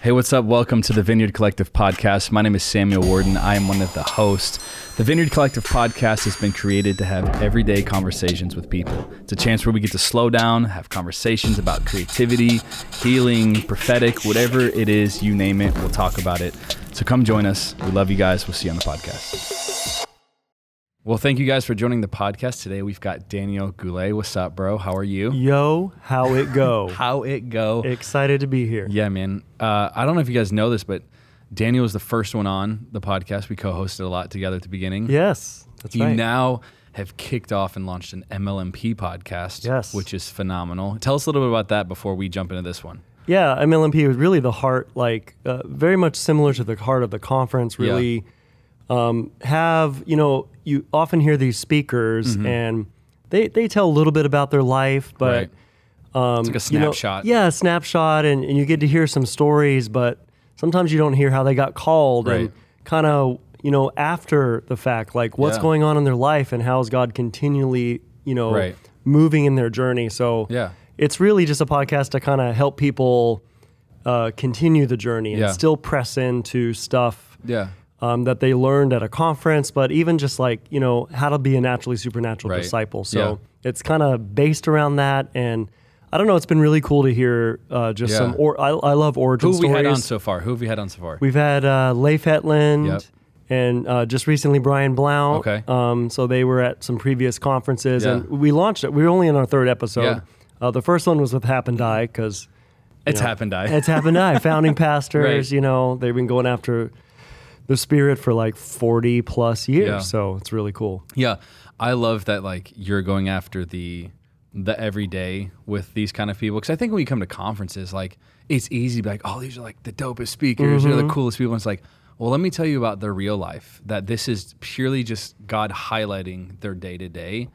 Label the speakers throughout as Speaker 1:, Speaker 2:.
Speaker 1: Hey, what's up? Welcome to the Vineyard Collective podcast. My name is Samuel Warden. I am one of the hosts. The Vineyard Collective podcast has been created to have everyday conversations with people. It's a chance where we get to slow down, have conversations about creativity, healing, prophetic, whatever it is, you name it, we'll talk about it. So come join us. We love you guys. We'll see you on the podcast. Well, thank you guys for joining the podcast today. We've got Daniel Goulet. What's up, bro? How are you?
Speaker 2: Yo, how it go?
Speaker 1: How it go?
Speaker 2: Excited to be here.
Speaker 1: Yeah, man. Uh, I don't know if you guys know this, but Daniel was the first one on the podcast. We co-hosted a lot together at the beginning.
Speaker 2: Yes, that's
Speaker 1: you
Speaker 2: right.
Speaker 1: now have kicked off and launched an MLMP podcast,
Speaker 2: Yes.
Speaker 1: which is phenomenal. Tell us a little bit about that before we jump into this one.
Speaker 2: yeah, MLMP was really the heart, like uh, very much similar to the heart of the conference.
Speaker 1: Yeah.
Speaker 2: Really, um, have you know you often hear these speakers
Speaker 1: Mm-hmm.
Speaker 2: and they they tell a little bit about their life, but um,
Speaker 1: It's like a
Speaker 2: you know-
Speaker 1: snapshot.
Speaker 2: yeah, a snapshot, and, and you get to hear some stories, but sometimes you don't hear how they got called
Speaker 1: Right.
Speaker 2: and kind of you know after the fact, like what's
Speaker 1: Yeah.
Speaker 2: going on in their life and how is God continually you know
Speaker 1: Right.
Speaker 2: moving in their journey. So
Speaker 1: Yeah.
Speaker 2: it's really just a podcast to kind of help people uh, continue the journey and
Speaker 1: Yeah.
Speaker 2: still press into stuff
Speaker 1: Yeah.
Speaker 2: Um, that they learned at a conference, but even just like you know how to be a naturally supernatural
Speaker 1: Right.
Speaker 2: disciple. So
Speaker 1: Yeah.
Speaker 2: it's kind of based around that, and I don't know. It's been really cool to hear uh, just
Speaker 1: Yeah.
Speaker 2: some. Or I, I love origin
Speaker 1: Who have we
Speaker 2: stories.
Speaker 1: had on so far? Who have we had on so far?
Speaker 2: We've had uh, Leif Hetland
Speaker 1: Yep.
Speaker 2: and uh, just recently Brian Blount.
Speaker 1: Okay.
Speaker 2: Um, so they were at some previous conferences,
Speaker 1: Yeah.
Speaker 2: and we launched it. We were only in our third episode.
Speaker 1: Yeah.
Speaker 2: Uh, the first one was with Hap and Di because
Speaker 1: it's
Speaker 2: know,
Speaker 1: happened, I.
Speaker 2: it's Hap and Di, founding pastors.
Speaker 1: Right.
Speaker 2: You know, they've been going after the spirit for like forty plus years.
Speaker 1: Yeah.
Speaker 2: So it's really cool.
Speaker 1: Yeah, I love that. Like you're going after the the everyday with these kind of people because I think when you come to conferences, like it's easy to be like, oh, these are like the dopest speakers, they're
Speaker 2: Mm-hmm.
Speaker 1: the coolest people. And it's like, well, let me tell you about their real life. That this is purely just God highlighting their day to day.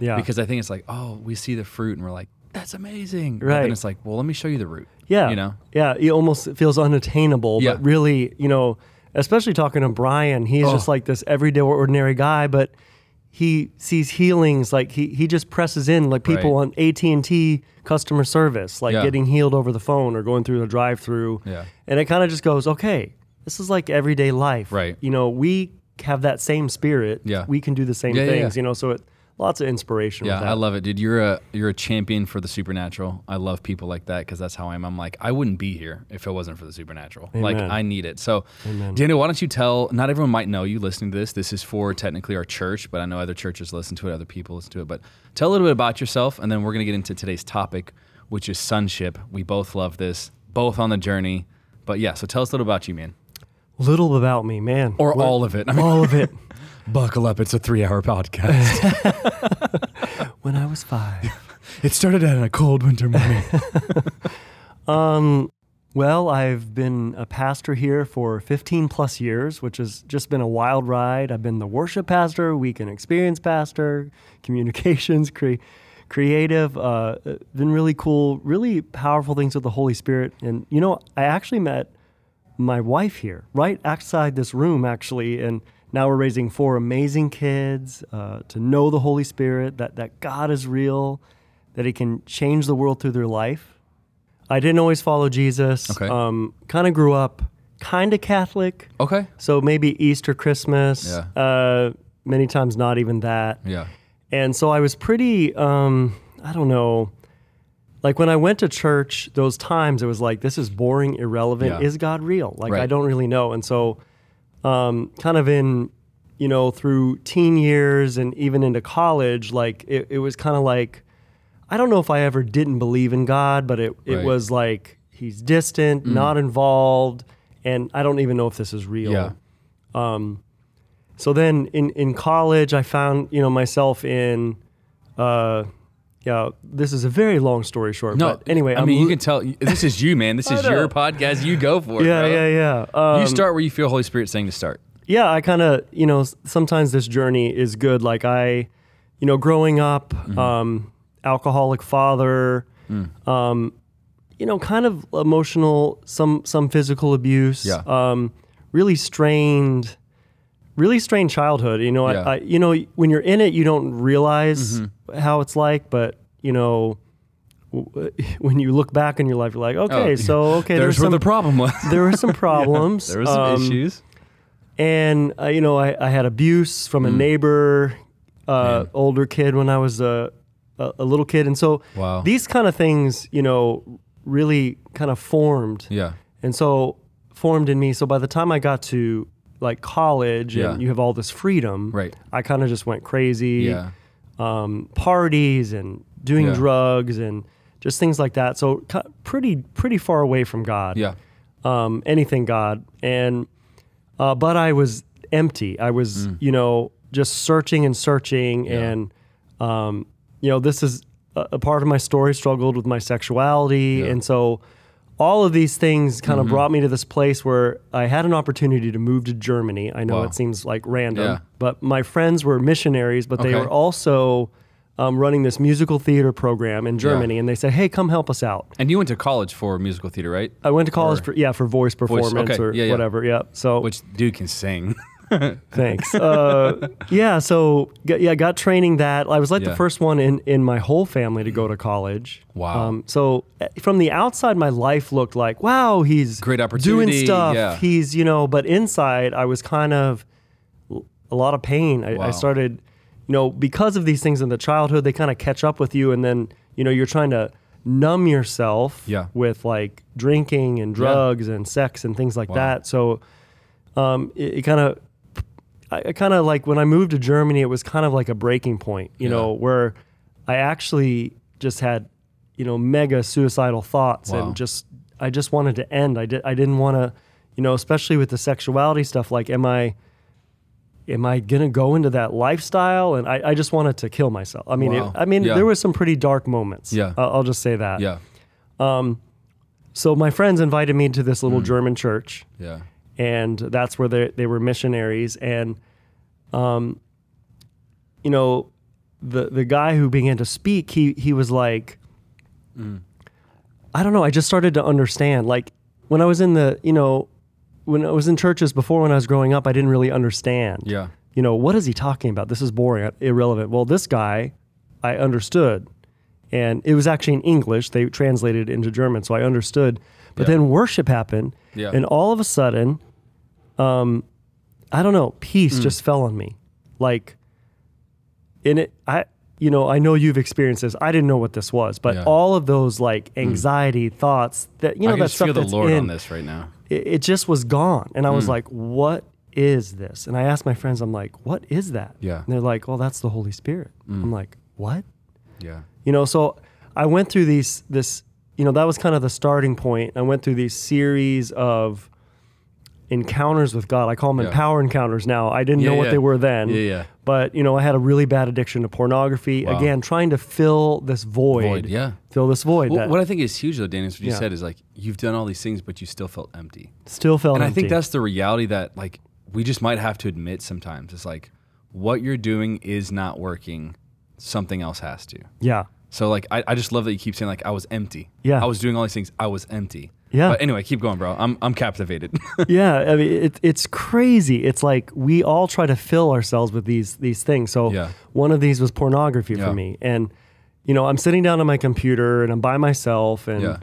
Speaker 2: Yeah.
Speaker 1: Because I think it's like, oh, we see the fruit and we're like, that's amazing.
Speaker 2: Right.
Speaker 1: it's like, well, let me show you the root.
Speaker 2: Yeah.
Speaker 1: You know.
Speaker 2: Yeah. It almost feels unattainable,
Speaker 1: Yeah.
Speaker 2: but really, you know, especially talking to Brian, he's
Speaker 1: Oh.
Speaker 2: just like this everyday ordinary guy, but he sees healings like he he just presses in like people
Speaker 1: Right.
Speaker 2: on AT&T customer service like
Speaker 1: Yeah.
Speaker 2: getting healed over the phone or going through the drive-through.
Speaker 1: Yeah.
Speaker 2: And it kind of just goes, "Okay, this is like everyday life."
Speaker 1: Right.
Speaker 2: You know, we have that same spirit.
Speaker 1: Yeah.
Speaker 2: We can do the same
Speaker 1: Yeah,
Speaker 2: things, you know, so it lots of inspiration
Speaker 1: Yeah,
Speaker 2: with that.
Speaker 1: I love it, dude. You're a you're a champion for the supernatural. I love people like that because that's how I am. I'm like, I wouldn't be here if it wasn't for the supernatural. Like, I need it. So,
Speaker 2: Amen.
Speaker 1: Daniel, why don't you tell? Not everyone might know you listening to this. This is for technically our church, but I know other churches listen to it, other people listen to it. But tell a little bit about yourself, and then we're gonna get into today's topic, which is sonship. We both love this, both on the journey. But yeah, so tell us a little about you, man,
Speaker 2: Little about me, man.
Speaker 1: or all of it. I mean,
Speaker 2: all of it.
Speaker 1: buckle up. It's a three-hour podcast.
Speaker 2: when I was 5.
Speaker 1: it started out on a cold winter morning.
Speaker 2: Um, well, I've been a pastor here for 15 plus years, which has just been a wild ride. I've been the worship pastor, weekend experience pastor, communications, cre- creative. Uh, been really cool, really powerful things with the Holy Spirit. And, you know, I actually met my wife here, right outside this room, actually. And now we're raising four amazing kids uh, to know the Holy Spirit, that, that God is real, that He can change the world through their life. I didn't always follow Jesus.
Speaker 1: Okay.
Speaker 2: Um, kind of grew up kind of Catholic.
Speaker 1: okay.
Speaker 2: So maybe Easter, Christmas.
Speaker 1: Yeah.
Speaker 2: Uh, many times not even that.
Speaker 1: Yeah.
Speaker 2: And so I was pretty, um, I don't know, like when I went to church those times, it was like, this is boring, irrelevant.
Speaker 1: Yeah.
Speaker 2: Is God real? Like, I don't really know. And so, um, kind of in, you know, through teen years and even into college, like, it, it was kind of like, I don't know if I ever didn't believe in God, but it, it
Speaker 1: Right.
Speaker 2: was like, he's distant, not involved. And I don't even know if this is real.
Speaker 1: Yeah.
Speaker 2: Um, So then in, in college, I found, you know, myself in, uh, yeah, this is a very long story short.
Speaker 1: No,
Speaker 2: but anyway,
Speaker 1: I
Speaker 2: I'm
Speaker 1: mean, you can tell this is you, man. This is your podcast. You go for it.
Speaker 2: yeah,
Speaker 1: bro.
Speaker 2: yeah, yeah. Um,
Speaker 1: You start where you feel Holy Spirit saying to start.
Speaker 2: yeah, I kind of, you know, sometimes this journey is good. Like I, you know, growing up,
Speaker 1: Mm-hmm.
Speaker 2: um, alcoholic father,
Speaker 1: Mm.
Speaker 2: um, you know, kind of emotional, some some physical abuse.
Speaker 1: Yeah.
Speaker 2: Um, really strained, really strange childhood. You know,
Speaker 1: Yeah.
Speaker 2: I, I, you know, when you're in it, you don't realize
Speaker 1: Mm-hmm.
Speaker 2: how it's like, but you know, w- when you look back in your life, you're like, okay,
Speaker 1: Oh,
Speaker 2: so okay,
Speaker 1: There's where
Speaker 2: some,
Speaker 1: the problem was.
Speaker 2: there were some problems.
Speaker 1: there were some
Speaker 2: um,
Speaker 1: issues.
Speaker 2: and uh, you know, I, I had abuse from a
Speaker 1: Mm.
Speaker 2: neighbor, uh, older kid when I was a, a a little kid, and so
Speaker 1: Wow.
Speaker 2: these kind of things, you know, really kind of formed,
Speaker 1: yeah.
Speaker 2: and so formed in me. So by the time I got to like college,
Speaker 1: Yeah.
Speaker 2: and you have all this freedom,
Speaker 1: Right.
Speaker 2: I kind of just went crazy.
Speaker 1: Yeah.
Speaker 2: um, parties and doing
Speaker 1: Yeah.
Speaker 2: drugs and just things like that. So pretty pretty far away from God.
Speaker 1: Yeah.
Speaker 2: Um, anything God. And uh, but I was empty. I was you know just searching and searching
Speaker 1: Mm. Yeah.
Speaker 2: and um, you know this is a, a part of my story. Struggled with my sexuality
Speaker 1: Yeah.
Speaker 2: and so. All of these things kind of
Speaker 1: Mhm.
Speaker 2: brought me to this place where I had an opportunity to move to Germany. I know
Speaker 1: Wow.
Speaker 2: it seems like random,
Speaker 1: Yeah.
Speaker 2: but my friends were missionaries, but they were also um, running this musical theater program in Germany, and they said, "Hey, come help us out."
Speaker 1: And you went to college for musical theater, right?
Speaker 2: I went to college
Speaker 1: Or-
Speaker 2: for yeah for voice performance
Speaker 1: okay.
Speaker 2: or
Speaker 1: Yeah, yeah.
Speaker 2: whatever. Yeah. So
Speaker 1: Which dude can sing.
Speaker 2: thanks. Uh, yeah. So got, yeah, got training that. I was like
Speaker 1: Yeah.
Speaker 2: the first one in in my whole family to go to college.
Speaker 1: Wow.
Speaker 2: Um, so uh, from the outside, my life looked like wow, he's
Speaker 1: Great opportunity, doing
Speaker 2: stuff.
Speaker 1: yeah.
Speaker 2: He's you know, but inside, I was kind of a lot of pain. I,
Speaker 1: Wow.
Speaker 2: I started, you know, because of these things in the childhood, they kind of catch up with you, and then you know you're trying to numb yourself
Speaker 1: Yeah.
Speaker 2: with like drinking and drugs and sex and things like
Speaker 1: Wow.
Speaker 2: that. So um, it, it kind of, I, I kind of like when I moved to Germany, it was kind of like a breaking point, you
Speaker 1: Yeah.
Speaker 2: know, where I actually just had, you know, mega suicidal thoughts
Speaker 1: Wow.
Speaker 2: and just I just wanted to end. I did I didn't want to, you know, especially with the sexuality stuff. Like, am I am I gonna go into that lifestyle? And I, I just wanted to kill myself. I mean, it, I mean,
Speaker 1: Yeah.
Speaker 2: there was some pretty dark moments.
Speaker 1: Yeah.
Speaker 2: I'll, I'll just say that.
Speaker 1: yeah.
Speaker 2: Um, So my friends invited me to this little German church,
Speaker 1: Yeah.
Speaker 2: And that's where they they were missionaries. And, um, you know, the the guy who began to speak, he he was like,
Speaker 1: Mm.
Speaker 2: I don't know. I just started to understand. Like when I was in the, you know, when I was in churches before when I was growing up, I didn't really understand.
Speaker 1: Yeah.
Speaker 2: You know, what is he talking about? This is boring, irrelevant. Well, this guy, I understood. And it was actually in English. They translated it into German, so I understood. But
Speaker 1: Yeah.
Speaker 2: then worship happened,
Speaker 1: Yeah.
Speaker 2: and all of a sudden, um, I don't know, peace
Speaker 1: Mm.
Speaker 2: just fell on me. Like, in it, I, you know, I know you've experienced this. I didn't know what this was, but
Speaker 1: Yeah.
Speaker 2: all of those like anxiety thoughts that you know
Speaker 1: I
Speaker 2: that stuff
Speaker 1: feel the
Speaker 2: that's
Speaker 1: Lord
Speaker 2: in,
Speaker 1: on this right now.
Speaker 2: it, it just was gone. And I was
Speaker 1: Mm.
Speaker 2: like, what is this? And I asked my friends, I'm like, what is that?
Speaker 1: Yeah.
Speaker 2: And they're like, well, that's the Holy Spirit.
Speaker 1: Mm.
Speaker 2: I'm like, what?
Speaker 1: Yeah.
Speaker 2: You know, so I went through these, this, you know, that was kind of the starting point. I went through these series of encounters with God. I call them
Speaker 1: Yeah.
Speaker 2: empower encounters now. I didn't
Speaker 1: Yeah,
Speaker 2: know what
Speaker 1: yeah.
Speaker 2: they were then.
Speaker 1: Yeah. Yeah.
Speaker 2: But, you know, I had a really bad addiction to pornography.
Speaker 1: Wow.
Speaker 2: Again, trying to fill this void.
Speaker 1: Void. Yeah.
Speaker 2: Fill this void.
Speaker 1: Well, what I think is huge though, Dan, is what you said is like you've done all these things, but you still felt empty.
Speaker 2: still felt empty.
Speaker 1: and I think that's the reality that like we just might have to admit sometimes. It's like what you're doing is not working. Something else has to.
Speaker 2: yeah.
Speaker 1: So like I, I just love that you keep saying like I was empty.
Speaker 2: Yeah.
Speaker 1: I was doing all these things. I was empty.
Speaker 2: Yeah.
Speaker 1: But anyway, keep going, bro. I'm I'm captivated.
Speaker 2: yeah, I mean, it, it's crazy. It's like we all try to fill ourselves with these these things. So
Speaker 1: Yeah.
Speaker 2: one of these was pornography
Speaker 1: Yeah.
Speaker 2: for me, and you know, I'm sitting down on my computer and I'm by myself, and
Speaker 1: yeah.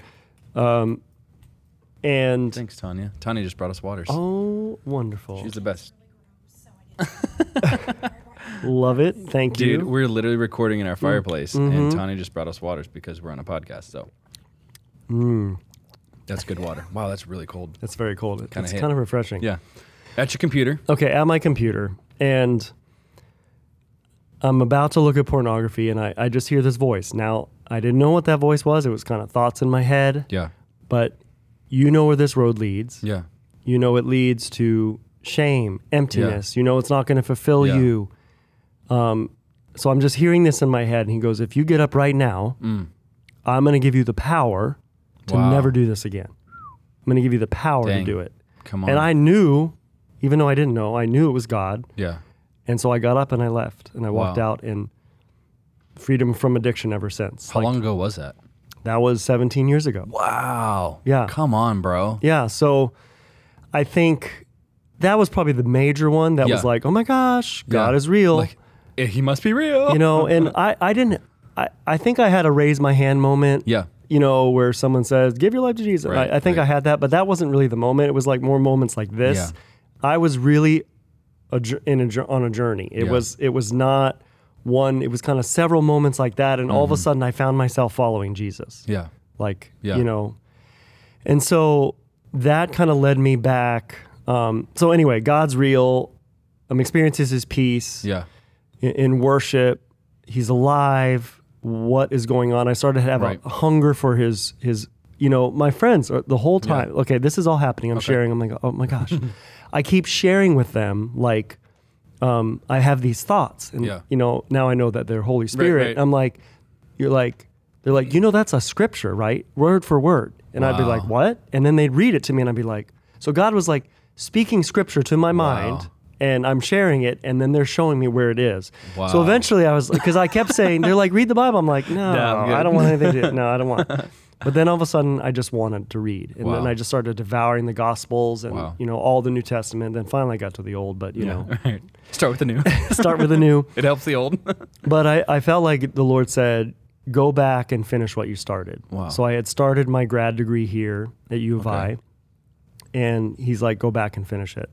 Speaker 2: um, and
Speaker 1: Thanks, Tanya. Tanya just brought us waters.
Speaker 2: oh, wonderful,
Speaker 1: She's the best.
Speaker 2: love it. Thank
Speaker 1: Dude,
Speaker 2: you. Mm.
Speaker 1: we're literally recording in our fireplace,
Speaker 2: Mhm.
Speaker 1: and Tanya just brought us waters because we're on a podcast. So
Speaker 2: Mm,
Speaker 1: that's good water. Wow, that's really cold.
Speaker 2: that's very cold.
Speaker 1: Kinda
Speaker 2: it's
Speaker 1: hit.
Speaker 2: kind of refreshing.
Speaker 1: Yeah. At your computer.
Speaker 2: Okay, at my computer, and I'm about to look at pornography, and I, I just hear this voice. Now, I didn't know what that voice was. It was kind of thoughts in my head.
Speaker 1: Yeah.
Speaker 2: but you know where this road leads.
Speaker 1: Yeah.
Speaker 2: You know it leads to shame, emptiness. You know it's not going to fulfill
Speaker 1: Yeah.
Speaker 2: you. Um, so I'm just hearing this in my head, and he goes, "If you get up right now,
Speaker 1: Mm.
Speaker 2: I'm going to give you the power to
Speaker 1: Wow.
Speaker 2: never do this again. I'm going to give you the power
Speaker 1: Dang.
Speaker 2: to do it."
Speaker 1: Come on.
Speaker 2: And I knew, even though I didn't know, I knew it was God.
Speaker 1: yeah.
Speaker 2: And so I got up and I left, and I walked
Speaker 1: Wow.
Speaker 2: out in freedom from addiction ever since.
Speaker 1: How
Speaker 2: Like,
Speaker 1: long ago was that?
Speaker 2: That was 17 years ago.
Speaker 1: Wow.
Speaker 2: Yeah.
Speaker 1: Come on, bro.
Speaker 2: Yeah, so I think that was probably the major one that was like, oh my gosh, God
Speaker 1: Yeah.
Speaker 2: is real.
Speaker 1: Like, eh, he must be real.
Speaker 2: you know, and I, I didn't I, I think I had a raise my hand moment.
Speaker 1: Yeah.
Speaker 2: You know, where someone says, give your life to Jesus.
Speaker 1: Right,
Speaker 2: I, I think
Speaker 1: right.
Speaker 2: I had that, but that wasn't really the moment. It was like more moments like this.
Speaker 1: Yeah.
Speaker 2: I was really a, in a, on a journey. It
Speaker 1: Yeah.
Speaker 2: was it was not one. It was kind of several moments like that, and all
Speaker 1: Mm-hmm.
Speaker 2: of a sudden I found myself following Jesus.
Speaker 1: Yeah.
Speaker 2: Like
Speaker 1: Yeah.
Speaker 2: you know, and so that kind of led me back. Um, so anyway, God's real. I'm experiencing His peace
Speaker 1: Yeah.
Speaker 2: in, in worship. He's alive. What is going on? I started to have
Speaker 1: Right.
Speaker 2: a hunger for his his. You know, my friends are the whole
Speaker 1: Yeah.
Speaker 2: time. Okay, this is all happening. I'm
Speaker 1: Okay.
Speaker 2: sharing. I'm like, oh my gosh. I keep sharing with them like um, I have these thoughts, and
Speaker 1: Yeah.
Speaker 2: you know now I know that they're Holy Spirit.
Speaker 1: right.
Speaker 2: I'm like, you're like, they're like, you know that's a scripture, right? Word for word. And I'd be like, what? And then they'd read it to me, and I'd be like, so God was like speaking scripture to my
Speaker 1: Wow.
Speaker 2: mind. And I'm sharing it, and then they're showing me where it is.
Speaker 1: Wow.
Speaker 2: So eventually, I was because I kept saying they're like, "Read the Bible." I'm like, "No,
Speaker 1: Yeah, I'm.
Speaker 2: I don't want anything to do. No, I don't want." But then all of a sudden, I just wanted to read, and then I just started devouring the Gospels and
Speaker 1: Wow.
Speaker 2: you know all the New Testament. Then finally, I got to the Old, but you know,
Speaker 1: Right. Start with the new.
Speaker 2: start with the New.
Speaker 1: it helps the old.
Speaker 2: But I, I felt like the Lord said, "Go back and finish what you started."
Speaker 1: Wow.
Speaker 2: So I had started my grad degree here at U of
Speaker 1: Okay.
Speaker 2: I, and He's like, "Go back and finish it."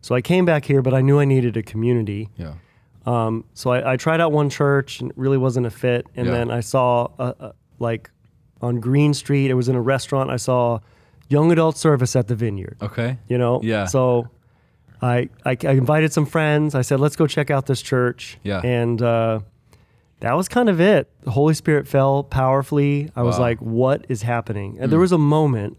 Speaker 2: So I came back here, but I knew I needed a community.
Speaker 1: yeah.
Speaker 2: Um, so I, I tried out one church and it really wasn't a fit. And
Speaker 1: Yeah.
Speaker 2: then I saw, uh, uh, like, on Green Street, it was in a restaurant. I saw young adult service at the Vineyard.
Speaker 1: Okay.
Speaker 2: You know,
Speaker 1: Yeah.
Speaker 2: So I, I I invited some friends. I said, let's go check out this church.
Speaker 1: Yeah.
Speaker 2: And uh, that was kind of it. The Holy Spirit fell powerfully. I was like, what is happening? And there was a moment,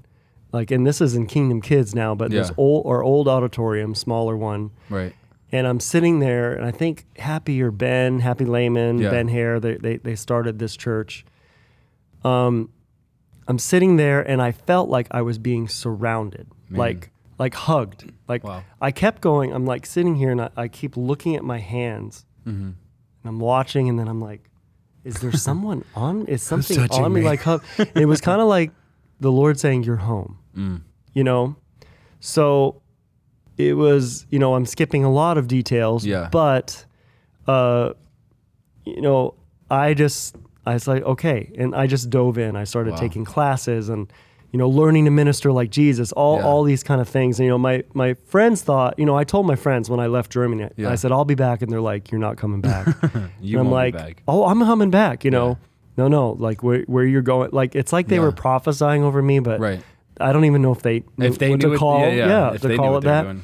Speaker 2: like, and this is in Kingdom Kids now, but this
Speaker 1: Yeah.
Speaker 2: old or old auditorium, smaller one
Speaker 1: Right.
Speaker 2: and I'm sitting there, and I think Happy or Ben, Happy Leman,
Speaker 1: Yeah.
Speaker 2: Ben Hare, they, they they started this church. Um, I'm sitting there, and I felt like I was being surrounded,
Speaker 1: Man.
Speaker 2: like like hugged. Like
Speaker 1: Wow.
Speaker 2: I kept going. I'm like sitting here, and I, I keep looking at my hands,
Speaker 1: Mm-hmm.
Speaker 2: and I'm watching, and then I'm like, is there someone on? Is something on me?
Speaker 1: me?
Speaker 2: Like hug. It was kind of like the Lord saying, "You're home."
Speaker 1: Mm.
Speaker 2: you know so it was you know i'm skipping a lot of details
Speaker 1: Yeah.
Speaker 2: but uh you know i just i was like okay and i just dove in i started
Speaker 1: Wow.
Speaker 2: taking classes and you know learning to minister like jesus all
Speaker 1: Yeah.
Speaker 2: all these kind of things and you know my my friends thought you know i told my friends when i left germany
Speaker 1: Yeah.
Speaker 2: i said i'll be back and they're like you're not coming back
Speaker 1: You
Speaker 2: and I'm
Speaker 1: won't
Speaker 2: like, oh, I'm coming back. You know. No, no, like where where you're going. Like it's like they
Speaker 1: Yeah.
Speaker 2: were prophesying over me, but
Speaker 1: Right.
Speaker 2: I don't even know if they knew
Speaker 1: If they
Speaker 2: what
Speaker 1: knew
Speaker 2: to
Speaker 1: it,
Speaker 2: call.
Speaker 1: yeah, yeah. if
Speaker 2: to
Speaker 1: they knew
Speaker 2: call
Speaker 1: what
Speaker 2: it
Speaker 1: they were
Speaker 2: that.
Speaker 1: doing.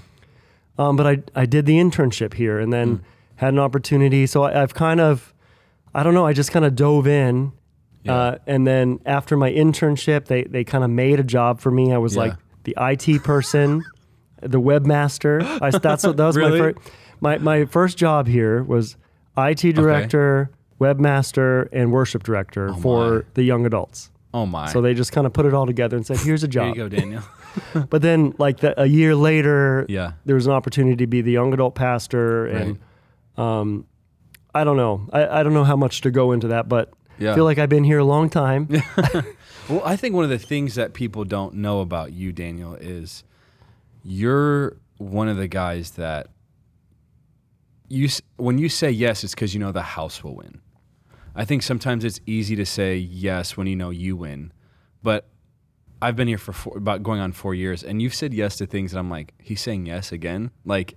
Speaker 2: Um, but I I did the internship here and then
Speaker 1: Mm.
Speaker 2: had an opportunity. So I, I've kind of, I don't know, I just kind of dove in. Uh, and then after my internship, they they kind of made a job for me. I was
Speaker 1: Yeah.
Speaker 2: like the IT person, the webmaster. I, that's what that was
Speaker 1: Really?
Speaker 2: my first. My my first job here was IT director, webmaster, and worship director
Speaker 1: Oh,
Speaker 2: for the young adults.
Speaker 1: Oh my.
Speaker 2: So they just kind of put it all together and said, "Here's a
Speaker 1: Here
Speaker 2: job."
Speaker 1: you go, Daniel.
Speaker 2: But then, like the, a year later,
Speaker 1: yeah.
Speaker 2: there was an opportunity to be the young adult pastor, and um, I don't know. I, I don't know how much to go into that, but
Speaker 1: Yeah.
Speaker 2: I feel like I've been here a long time.
Speaker 1: Well, I think one of the things that people don't know about you, Daniel, is you're one of the guys that you when you say yes, it's because you know the house will win. I think sometimes it's easy to say yes when you know you win, but I've been here for four, about going on four years, and you've said yes to things that I'm like, he's saying yes again, like,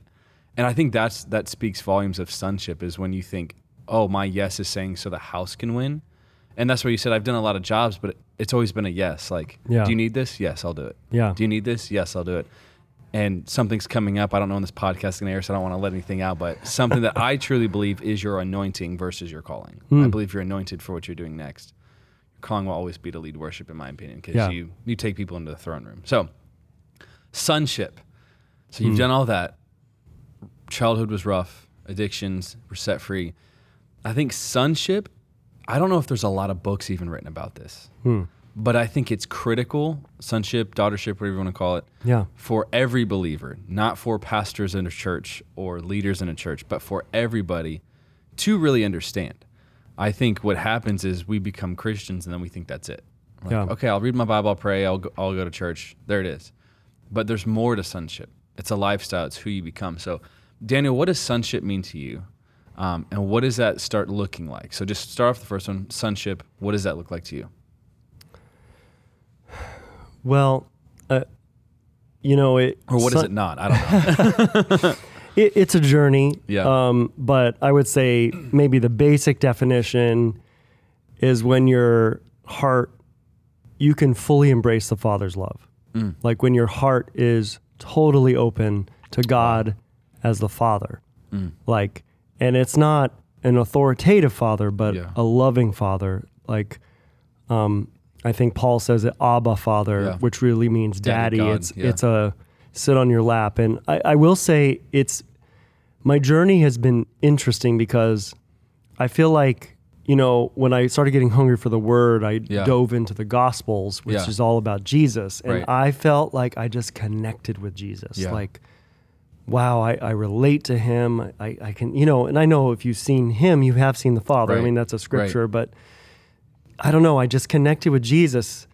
Speaker 1: and I think that's that speaks volumes of sonship is when you think, oh, my yes is saying so the house can win, and that's where you said I've done a lot of jobs, but it's always been a yes. Like,
Speaker 2: Yeah.
Speaker 1: do you need this? Yes, I'll do it.
Speaker 2: Yeah.
Speaker 1: Do you need this? Yes, I'll do it. And something's coming up. I don't know when this podcast is going to air, so I don't want to let anything out. But something that I truly believe is your anointing versus your calling. I
Speaker 2: Hmm.
Speaker 1: believe you're anointed for what you're doing next. Your calling will always be to lead worship, in my opinion, because
Speaker 2: Yeah.
Speaker 1: you you take people into the throne room. So, sonship. So
Speaker 2: Hmm.
Speaker 1: you've done all that. Childhood was rough. Addictions were set free. I think sonship. I don't know if there's a lot of books even written about this,
Speaker 2: Hmm.
Speaker 1: But I think it's critical. Sonship, daughtership, whatever you want to call it
Speaker 2: Yeah.
Speaker 1: for every believer, not for pastors in a church or leaders in a church, but for everybody to really understand. I think what happens is we become Christians and then we think that's it. Like,
Speaker 2: Yeah.
Speaker 1: okay, I'll read my Bible, I'll pray, I'll go, I'll go to church. There it is. But there's more to sonship. It's a lifestyle. It's who you become. So, Daniel, what does sonship mean to you? Um, and what does that start looking like? So just start off the first one, sonship. What does that look like to you?
Speaker 2: Well, uh, you know, it
Speaker 1: Or what is it not? I don't know.
Speaker 2: it, it's a journey.
Speaker 1: Yeah.
Speaker 2: Um, but I would say maybe the basic definition is when your heart, you can fully embrace the Father's love.
Speaker 1: Mm.
Speaker 2: Like when your heart is totally open to God as the Father.
Speaker 1: Mm.
Speaker 2: Like, and it's not an authoritative Father, but
Speaker 1: Yeah.
Speaker 2: a loving Father. Like, um, I think Paul says it, Abba Father,
Speaker 1: Yeah.
Speaker 2: which really means
Speaker 1: Daddy
Speaker 2: daddy. It's
Speaker 1: yeah.
Speaker 2: it's a sit on your lap, and I, I will say it's my journey has been interesting because I feel like you know when I started getting hungry for the Word, I
Speaker 1: Yeah.
Speaker 2: dove into the Gospels, which is all about Jesus, and
Speaker 1: Right.
Speaker 2: I felt like I just connected with Jesus, like. Wow, I, I relate to him. I, I can, you know, and I know if you've seen him, you have seen the Father.
Speaker 1: Right.
Speaker 2: I mean, that's a scripture, but I don't know. I just connected with Jesus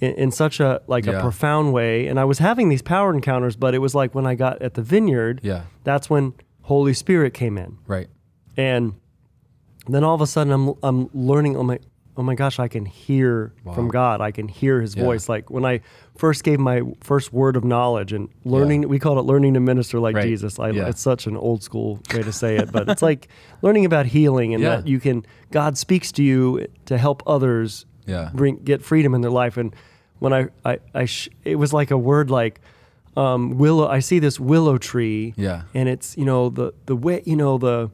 Speaker 2: in, in such a like
Speaker 1: Yeah.
Speaker 2: a profound way, and I was having these power encounters. But it was like when I got at the vineyard,
Speaker 1: yeah.
Speaker 2: that's when Holy Spirit came in,
Speaker 1: Right.
Speaker 2: and then all of a sudden I'm I'm learning. Oh my oh my gosh, I can hear from God. I can hear His
Speaker 1: Yeah.
Speaker 2: voice. Like when I first gave my first word of knowledge and learning, we called it learning to minister like
Speaker 1: Right.
Speaker 2: Jesus. I,
Speaker 1: Yeah.
Speaker 2: It's such an old school way to say it, but it's like learning about healing and
Speaker 1: Yeah.
Speaker 2: that you can God speaks to you to help others
Speaker 1: Yeah.
Speaker 2: bring get freedom in their life. And when I I, I sh- it was like a word like um, willow. I see this willow tree,
Speaker 1: Yeah.
Speaker 2: and it's you know the the way you know the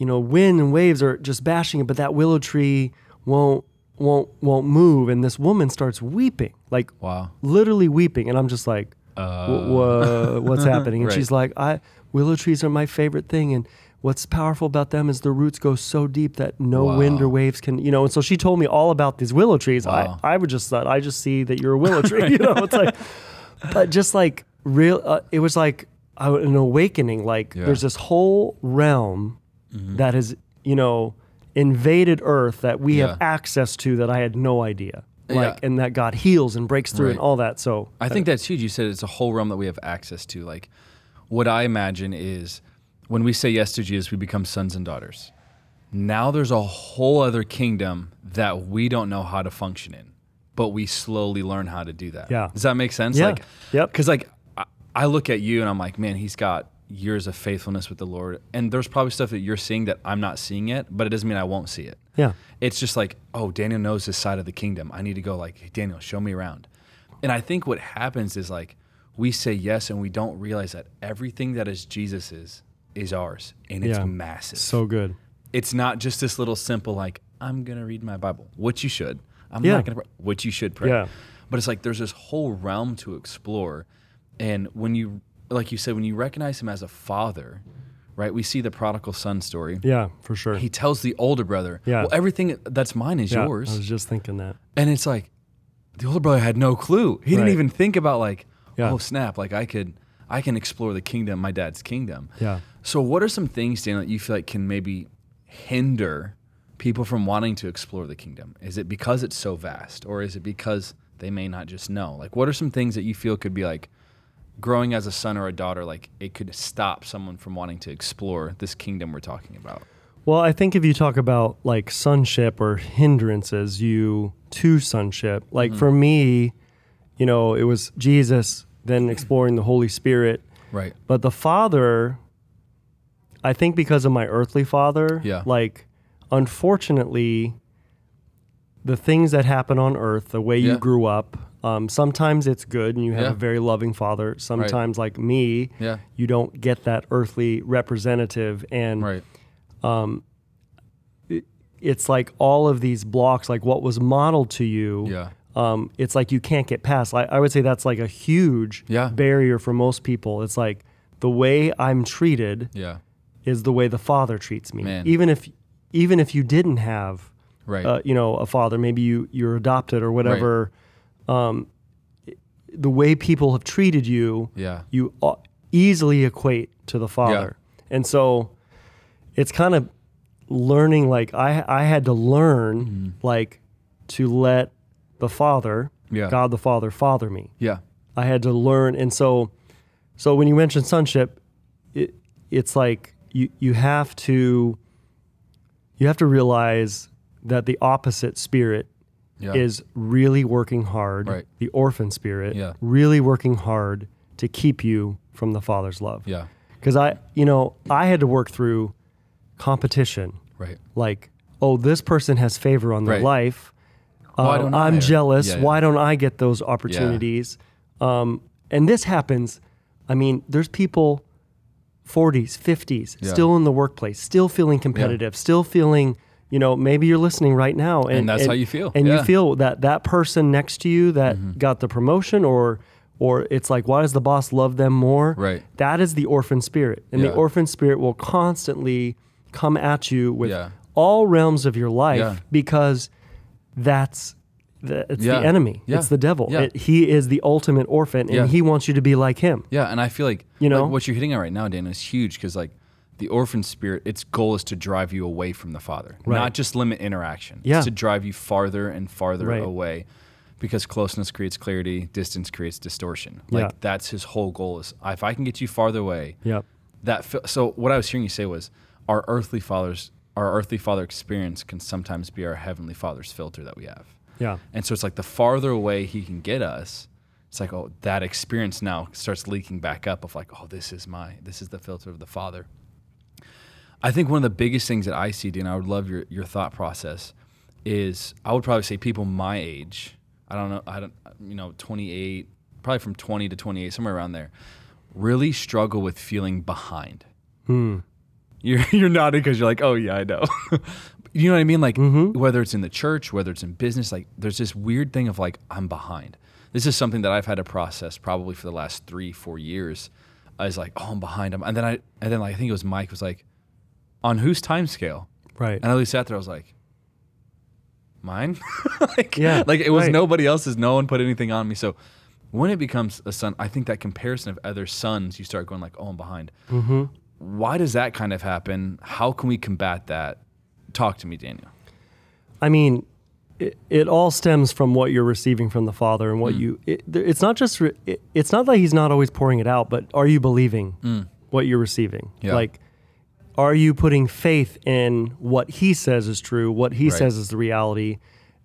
Speaker 2: you know wind and waves are just bashing it, but that willow tree won't won't won't move, and this woman starts weeping, like
Speaker 1: Wow.
Speaker 2: literally weeping, and I'm just like,
Speaker 1: Uh,
Speaker 2: "Wh- wha- what's happening? And
Speaker 1: Right.
Speaker 2: she's like, I willow trees are my favorite thing, and what's powerful about them is the roots go so deep that no wind or waves can, you know. And so she told me all about these willow trees.
Speaker 1: Wow.
Speaker 2: I I would just thought I just see that you're a willow tree, you know. It's like, but just like real, uh, it was like uh, an awakening. Like
Speaker 1: Yeah.
Speaker 2: there's this whole realm
Speaker 1: Mm-hmm.
Speaker 2: that has, you know, invaded Earth that we have access to that I had no idea.
Speaker 1: Yeah.
Speaker 2: Like, and that God heals and breaks through and all that. So
Speaker 1: I think that's huge. You said it's a whole realm that we have access to. Like, what I imagine is when we say yes to Jesus, we become sons and daughters. Now there's a whole other kingdom that we don't know how to function in, but we slowly learn how to do that.
Speaker 2: Yeah.
Speaker 1: Does that make sense?
Speaker 2: Yeah.
Speaker 1: Like,
Speaker 2: Yep.
Speaker 1: Because like I look at you and I'm like, man, he's got years of faithfulness with the Lord, and there's probably stuff that you're seeing that I'm not seeing yet, but it doesn't mean I won't see it
Speaker 2: yeah.
Speaker 1: it's just like, oh, Daniel knows this side of the kingdom. I need to go like, hey, Daniel, show me around. And I think what happens is like we say yes and we don't realize that everything that is Jesus's is ours and it's
Speaker 2: Yeah.
Speaker 1: massive.
Speaker 2: So good.
Speaker 1: it's not just this little simple like I'm gonna read my Bible, which you should. I'm
Speaker 2: Yeah.
Speaker 1: not gonna, pray, which you should pray.
Speaker 2: Yeah.
Speaker 1: But it's like there's this whole realm to explore, and when you, like you said, when you recognize him as a father, right? We see the prodigal son story
Speaker 2: Yeah, for sure.
Speaker 1: he tells the older brother,
Speaker 2: Yeah.
Speaker 1: "Well, everything that's mine is
Speaker 2: yeah,
Speaker 1: yours,"
Speaker 2: I was just thinking that.
Speaker 1: and it's like the older brother had no clue. He didn't even think about like,
Speaker 2: Yeah.
Speaker 1: "Oh snap! Like I could, I can explore the kingdom, my dad's kingdom."
Speaker 2: Yeah.
Speaker 1: So, what are some things, Daniel, that you feel like can maybe hinder people from wanting to explore the kingdom? Is it because it's so vast, or is it because they may not just know? Like, what are some things that you feel could be like growing as a son or a daughter? Like, it could stop someone from wanting to explore this kingdom we're talking about.
Speaker 2: Well, I think if you talk about like sonship or hindrances, you to sonship, like mm-hmm. for me, you know, it was Jesus, then exploring the Holy Spirit.
Speaker 1: Right.
Speaker 2: But the Father, I think because of my earthly father,
Speaker 1: Yeah.
Speaker 2: like unfortunately, the things that happen on earth, the way you grew up, um, sometimes it's good and you have
Speaker 1: Yeah.
Speaker 2: a very loving father. Sometimes, like me,
Speaker 1: Yeah.
Speaker 2: you don't get that earthly representative. And
Speaker 1: Right.
Speaker 2: it's like all of these blocks, like what was modeled to you.
Speaker 1: Yeah.
Speaker 2: Um, it's like you can't get past. I, I would say that's like a huge
Speaker 1: Yeah.
Speaker 2: barrier for most people. It's like the way I'm treated
Speaker 1: Yeah.
Speaker 2: is the way the father treats me.
Speaker 1: Man.
Speaker 2: Even if even if you didn't have
Speaker 1: Right.
Speaker 2: uh, you know a father, maybe you you're adopted or whatever. Um, the way people have treated you,
Speaker 1: yeah.
Speaker 2: you easily equate to the father, and so it's kind of learning. Like I I had to learn like to let the father,
Speaker 1: Mm-hmm. Yeah.
Speaker 2: God the Father, father me.
Speaker 1: Yeah.
Speaker 2: I had to learn, and so, so when you mention sonship, it, it's like you you have to you have to realize that the opposite spirit
Speaker 1: Yeah.
Speaker 2: is really working hard.
Speaker 1: Right.
Speaker 2: The orphan spirit,
Speaker 1: Yeah.
Speaker 2: really working hard to keep you from the Father's love.
Speaker 1: yeah.
Speaker 2: Because I, you know, I had to work through competition.
Speaker 1: Right.
Speaker 2: Like, oh, this person has favor on their
Speaker 1: Right.
Speaker 2: life.
Speaker 1: I?
Speaker 2: I'm
Speaker 1: Or-
Speaker 2: jealous.
Speaker 1: Yeah.
Speaker 2: Why don't I get those opportunities? Um, and this happens. I mean, there's people 40s, 50s,
Speaker 1: Yeah.
Speaker 2: still in the workplace, still feeling competitive, still feeling, you know, maybe you're listening right now. And,
Speaker 1: And that's how you feel.
Speaker 2: And
Speaker 1: Yeah.
Speaker 2: you feel that that person next to you that
Speaker 1: Mm-hmm.
Speaker 2: got the promotion or or it's like, why does the boss love them more?
Speaker 1: Right.
Speaker 2: That is the orphan spirit. And
Speaker 1: Yeah.
Speaker 2: the orphan spirit will constantly come at you with
Speaker 1: Yeah.
Speaker 2: all realms of your life because that's the, it's the enemy. It's the devil. It, he is the ultimate orphan and he wants you to be like him.
Speaker 1: Yeah, and I feel like
Speaker 2: You know?
Speaker 1: like what you're hitting at right now, Dan, is huge because like the orphan spirit, its goal is to drive you away from the Father,
Speaker 2: Right.
Speaker 1: not just limit interaction.
Speaker 2: Yeah.
Speaker 1: It's to drive you farther and farther
Speaker 2: Right.
Speaker 1: away, because closeness creates clarity, distance creates distortion. Like
Speaker 2: Yeah.
Speaker 1: that's his whole goal is if I can get you farther away,
Speaker 2: Yep.
Speaker 1: that so what I was hearing you say was our earthly fathers, our earthly father experience can sometimes be our heavenly father's filter that we have.
Speaker 2: Yeah.
Speaker 1: And so it's like the farther away he can get us, it's like, oh, that experience now starts leaking back up of like, oh, this is my, this is the filter of the Father. I think one of the biggest things that I see, Dan, I would love your, your thought process, is I would probably say people my age, I don't know, I don't, you know, 28, probably from 20 to 28, somewhere around there, really struggle with feeling behind.
Speaker 2: Hmm.
Speaker 1: You're, you're nodding because you're like, oh, yeah, I know. you know what I mean? Like,
Speaker 2: Mm-hmm.
Speaker 1: whether it's in the church, whether it's in business, like, there's this weird thing of like, I'm behind. This is something that I've had to process probably for the last three, four years. I was like, oh, I'm behind him. And then I, and then like, I think it was Mike was like, on whose time scale?
Speaker 2: Right.
Speaker 1: And I really sat there. I was like, mine? like,
Speaker 2: Yeah,
Speaker 1: Like it was
Speaker 2: right.
Speaker 1: nobody else's. No one put anything on me. So when it becomes a son, I think that comparison of other sons, you start going like, oh, I'm behind.
Speaker 2: Mm-hmm.
Speaker 1: Why does that kind of happen? How can we combat that? Talk to me, Daniel.
Speaker 2: I mean, it, it all stems from what you're receiving from the Father and what
Speaker 1: Mm.
Speaker 2: you. It, it's not just. It, it's not that He's not always pouring it out, but are you believing what you're receiving?
Speaker 1: Mm. Yeah.
Speaker 2: Like, are you putting faith in what He says is true, what He
Speaker 1: Right.
Speaker 2: says is the reality?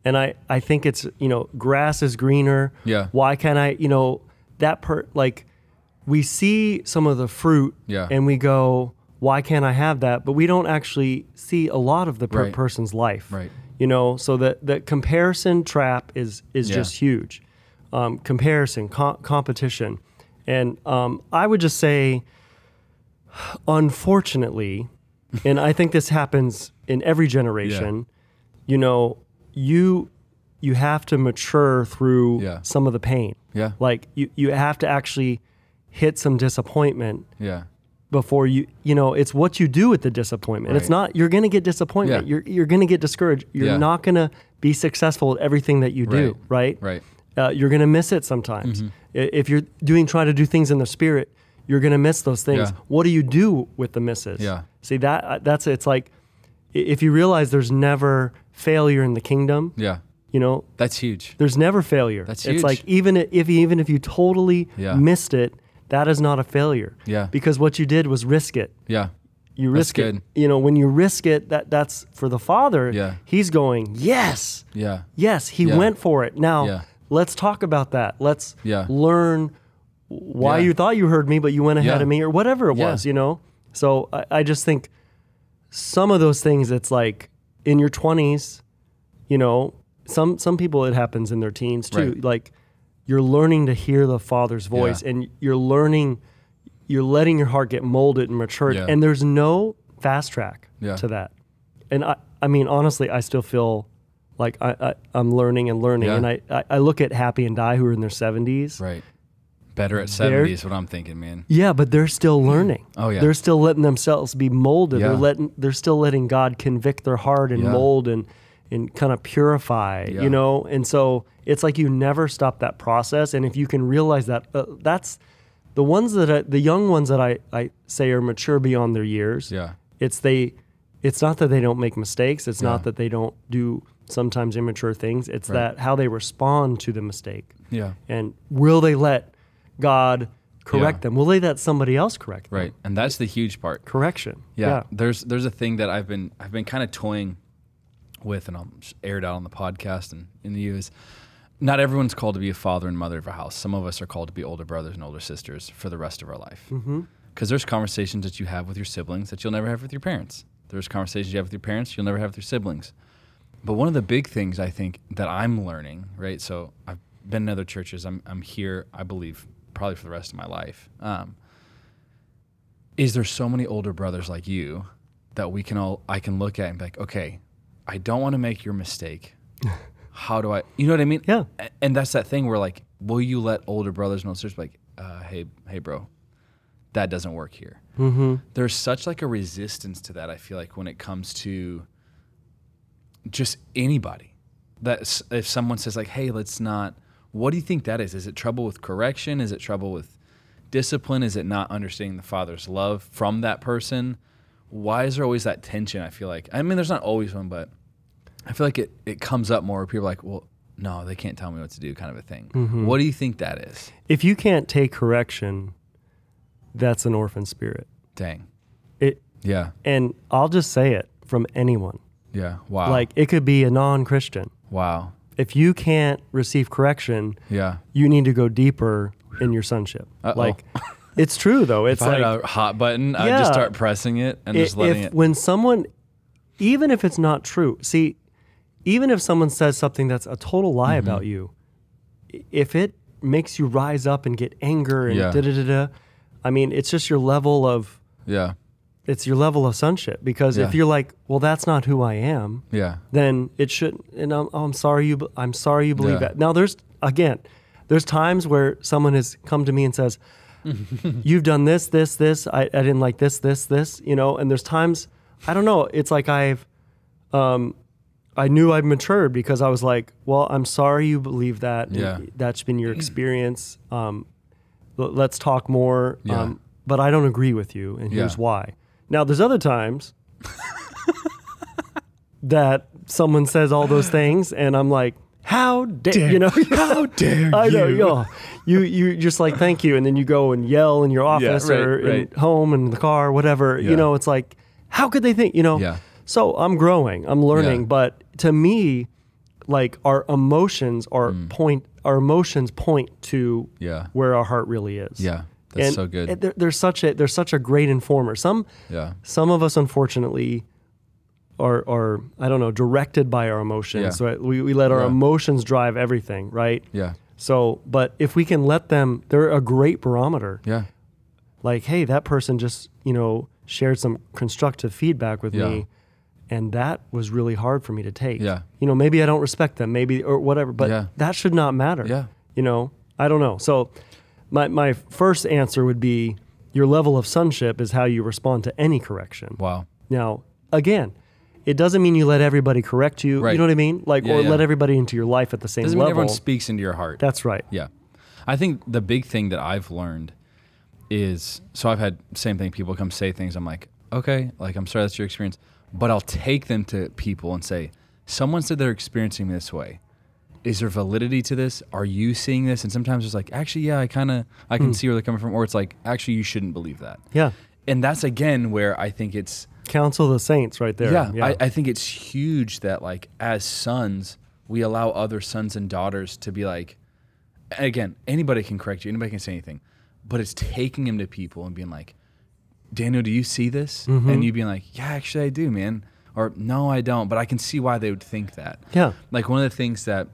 Speaker 2: And I, I think it's you know, grass is greener.
Speaker 1: Yeah.
Speaker 2: Why can't I? You know, that per like, we see some of the fruit.
Speaker 1: Yeah.
Speaker 2: And we go, why can't I have that? But we don't actually see a lot of the per-
Speaker 1: Right.
Speaker 2: person's life
Speaker 1: Right.
Speaker 2: you know so the, the comparison trap is is
Speaker 1: Yeah.
Speaker 2: just huge um, comparison co- competition and um, i would just say unfortunately and i think this happens in every generation you know you you have to mature through
Speaker 1: Yeah.
Speaker 2: some of the pain
Speaker 1: Yeah.
Speaker 2: like you, you have to actually hit some disappointment
Speaker 1: Yeah.
Speaker 2: before you you know it's what you do with the disappointment it's not you're going to get disappointment
Speaker 1: Yeah.
Speaker 2: you're you're going to get discouraged you're
Speaker 1: Yeah.
Speaker 2: not going to be successful at everything that you do right
Speaker 1: Right.
Speaker 2: uh, you're going to miss it sometimes
Speaker 1: Mm-hmm.
Speaker 2: If you're doing trying to do things in the spirit you're going to miss those things
Speaker 1: Yeah.
Speaker 2: what do you do with the misses
Speaker 1: Yeah.
Speaker 2: see that uh, that's it's like if you realize there's never failure in the kingdom
Speaker 1: Yeah.
Speaker 2: you know
Speaker 1: That's huge.
Speaker 2: there's never failure
Speaker 1: That's huge.
Speaker 2: it's like even if even if you totally
Speaker 1: Yeah.
Speaker 2: missed it that is not a failure
Speaker 1: Yeah.
Speaker 2: because what you did was risk it
Speaker 1: Yeah.
Speaker 2: you risk it. You know, when you risk it, that that's for the father.
Speaker 1: Yeah.
Speaker 2: He's going, yes,
Speaker 1: Yeah.
Speaker 2: yes. He
Speaker 1: Yeah.
Speaker 2: went for it. Now
Speaker 1: Yeah.
Speaker 2: let's talk about that. Let's
Speaker 1: Yeah.
Speaker 2: learn why
Speaker 1: Yeah.
Speaker 2: you thought you heard me, but you went ahead
Speaker 1: Yeah.
Speaker 2: of me, or whatever it
Speaker 1: Yeah.
Speaker 2: was. You know. So I, I just think some of those things. It's like in your twenties. You know, some some people it happens in their teens too.
Speaker 1: Right.
Speaker 2: Like you're learning to hear the father's voice, and you're learning. You're letting your heart get molded and matured, and there's no fast track to that. And I, I mean, honestly, I still feel like I, I, I'm learning and learning. And I, I, I look at Happy and Di who are in their 70s.
Speaker 1: Right. Better at 70 is what I'm thinking, man.
Speaker 2: Yeah, but they're still learning.
Speaker 1: Oh, yeah.
Speaker 2: They're still letting themselves be molded.
Speaker 1: Yeah.
Speaker 2: They're letting they're still letting God convict their heart and
Speaker 1: Yeah.
Speaker 2: mold and and kind of purify,
Speaker 1: Yeah.
Speaker 2: you know? And so it's like you never stop that process and if you can realize that uh, that's the ones that I, the young ones that I, I say are mature beyond their years.
Speaker 1: Yeah.
Speaker 2: It's they it's not that they don't make mistakes, it's not that they don't do sometimes immature things. It's
Speaker 1: Right.
Speaker 2: that how they respond to the mistake
Speaker 1: Yeah.
Speaker 2: and will they let God correct
Speaker 1: Yeah.
Speaker 2: them? Will they let somebody else correct them?
Speaker 1: Right. And that's the huge part.
Speaker 2: Correction.
Speaker 1: Yeah. There's there's a thing that I've been I've been kind of toying with and I'll just air it out on the podcast and in the is not everyone's called to be a father and mother of a house. Some of us are called to be older brothers and older sisters for the rest of our life.
Speaker 2: Mm-hmm.
Speaker 1: Because there's conversations that you have with your siblings that you'll never have with your parents. There's conversations you have with your parents you'll never have with your siblings. But one of the big things I think that I'm learning, right? So I've been in other churches. I'm I'm here, I believe, probably for the rest of my life. Um, is there so many older brothers like you that we can all I can look at and be like, okay, I don't want to make your mistake. How do I? You know what I mean?
Speaker 2: Yeah.
Speaker 1: And that's that thing where like, will you let older brothers and older sisters be like, uh, hey, hey, bro, that doesn't work here.
Speaker 2: Mm-hmm.
Speaker 1: There's such like a resistance to that. I feel like when it comes to just anybody, that if someone says like, hey, let's not. What do you think that is? Is it trouble with correction? Is it trouble with discipline? Is it not understanding the father's love from that person? Why is there always that tension? I feel like I mean, there's not always one, but I feel like it it comes up more. Where people are like, well, no, they can't tell me what to do, kind of a thing.
Speaker 2: Mm-hmm.
Speaker 1: What do you think that is?
Speaker 2: If you can't take correction, that's an orphan spirit.
Speaker 1: Dang.
Speaker 2: It
Speaker 1: Yeah.
Speaker 2: and I'll just say it from anyone.
Speaker 1: Yeah. Wow.
Speaker 2: Like it could be a non-Christian.
Speaker 1: wow.
Speaker 2: If you can't receive correction,
Speaker 1: Yeah.
Speaker 2: you need to go deeper in your sonship.
Speaker 1: Uh-oh.
Speaker 2: Like it's true though. It's
Speaker 1: If I
Speaker 2: like
Speaker 1: had a hot button, I'd
Speaker 2: Yeah.
Speaker 1: just start pressing it and
Speaker 2: i-
Speaker 1: just letting
Speaker 2: if
Speaker 1: it.
Speaker 2: when someone even if it's not true see even if someone says something that's a total lie
Speaker 1: Mm-hmm.
Speaker 2: about you if it makes you rise up and get anger and
Speaker 1: Yeah.
Speaker 2: da da da da i mean it's just your level of
Speaker 1: Yeah.
Speaker 2: It's your level of sonship because if you're like well that's not who i am
Speaker 1: Yeah.
Speaker 2: then it shouldn't and i'm, oh, I'm sorry you i'm sorry you believe
Speaker 1: Yeah.
Speaker 2: that now there's again there's times where someone has come to me and says you've done this this this I, I didn't like this this this you know and there's times i don't know it's like i've um i knew i've matured because i was like well i'm sorry you believe that
Speaker 1: Yeah.
Speaker 2: that's been your experience um let's talk more
Speaker 1: Yeah.
Speaker 2: um but i don't agree with you and here's why now there's other times that someone says all those things and i'm like how dare you know
Speaker 1: How dare
Speaker 2: I know,
Speaker 1: you?
Speaker 2: yo. You you just like thank you, and then you go and yell in your office
Speaker 1: right,
Speaker 2: or
Speaker 1: right.
Speaker 2: in home in the car, whatever. You know, it's like, how could they think? You know.
Speaker 1: Yeah.
Speaker 2: So I'm growing, I'm learning,
Speaker 1: Yeah.
Speaker 2: but to me, like our emotions are
Speaker 1: Mm.
Speaker 2: point, our emotions point to
Speaker 1: Yeah.
Speaker 2: where our heart really is.
Speaker 1: Yeah. That's
Speaker 2: and
Speaker 1: so good.
Speaker 2: it- there- there's such a there's such a great informer. Some
Speaker 1: yeah.
Speaker 2: some of us unfortunately are are I don't know directed by our emotions.
Speaker 1: Yeah.
Speaker 2: So we, we let our
Speaker 1: Yeah.
Speaker 2: emotions drive everything, right?
Speaker 1: Yeah.
Speaker 2: So, but if we can let them, they're a great barometer.
Speaker 1: Yeah.
Speaker 2: Like, hey, that person just, you know, shared some constructive feedback with
Speaker 1: Yeah.
Speaker 2: me. And that was really hard for me to take.
Speaker 1: Yeah.
Speaker 2: You know, maybe I don't respect them, maybe, or whatever, but
Speaker 1: Yeah.
Speaker 2: that should not matter.
Speaker 1: Yeah.
Speaker 2: You know, I don't know. So, my, my first answer would be your level of sonship is how you respond to any correction.
Speaker 1: Wow.
Speaker 2: Now, again, it doesn't mean you let everybody correct you.
Speaker 1: Right.
Speaker 2: You know what I mean? Like,
Speaker 1: Yeah,
Speaker 2: or
Speaker 1: yeah.
Speaker 2: let everybody into your life at the same
Speaker 1: Doesn't mean
Speaker 2: level.
Speaker 1: everyone speaks into your heart.
Speaker 2: That's right.
Speaker 1: Yeah. I think the big thing that I've learned is so I've had same thing people come say things I'm like, "Okay, like I'm sorry that's your experience." But I'll take them to people and say, "Someone said they're experiencing me this way. Is there validity to this? Are you seeing this?" And sometimes it's like, "Actually, yeah, I kind of I can see where they're coming from." Or it's like, "Actually, you shouldn't believe that."
Speaker 2: Yeah.
Speaker 1: And that's again where I think it's
Speaker 2: Counsel the saints right there.
Speaker 1: yeah, I, I think it's huge that like as sons, we allow other sons and daughters to be like, again, anybody can correct you, anybody can say anything, but it's taking them to people and being like, Daniel, do you see this?
Speaker 2: Mm-hmm.
Speaker 1: And you being like, yeah, actually I do, man. Or no, I don't, but I can see why they would think that.
Speaker 2: yeah.
Speaker 1: Like one of the things that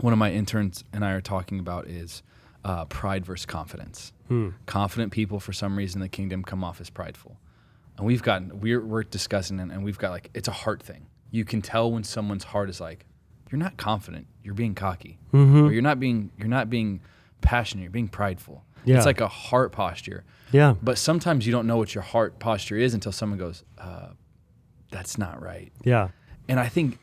Speaker 1: one of my interns and I are talking about is uh, pride versus confidence.
Speaker 2: Hmm.
Speaker 1: Confident people, for some reason, in the kingdom come off as prideful, and we've gotten we're we're discussing it, and we've got like it's a heart thing. You can tell when someone's heart is like, you're not confident, you're being cocky,
Speaker 2: Mm-hmm.
Speaker 1: or you're not being you're not being passionate, you're being prideful.
Speaker 2: Yeah.
Speaker 1: It's like a heart posture.
Speaker 2: Yeah.
Speaker 1: But sometimes you don't know what your heart posture is until someone goes, uh, "That's not right."
Speaker 2: Yeah.
Speaker 1: And I think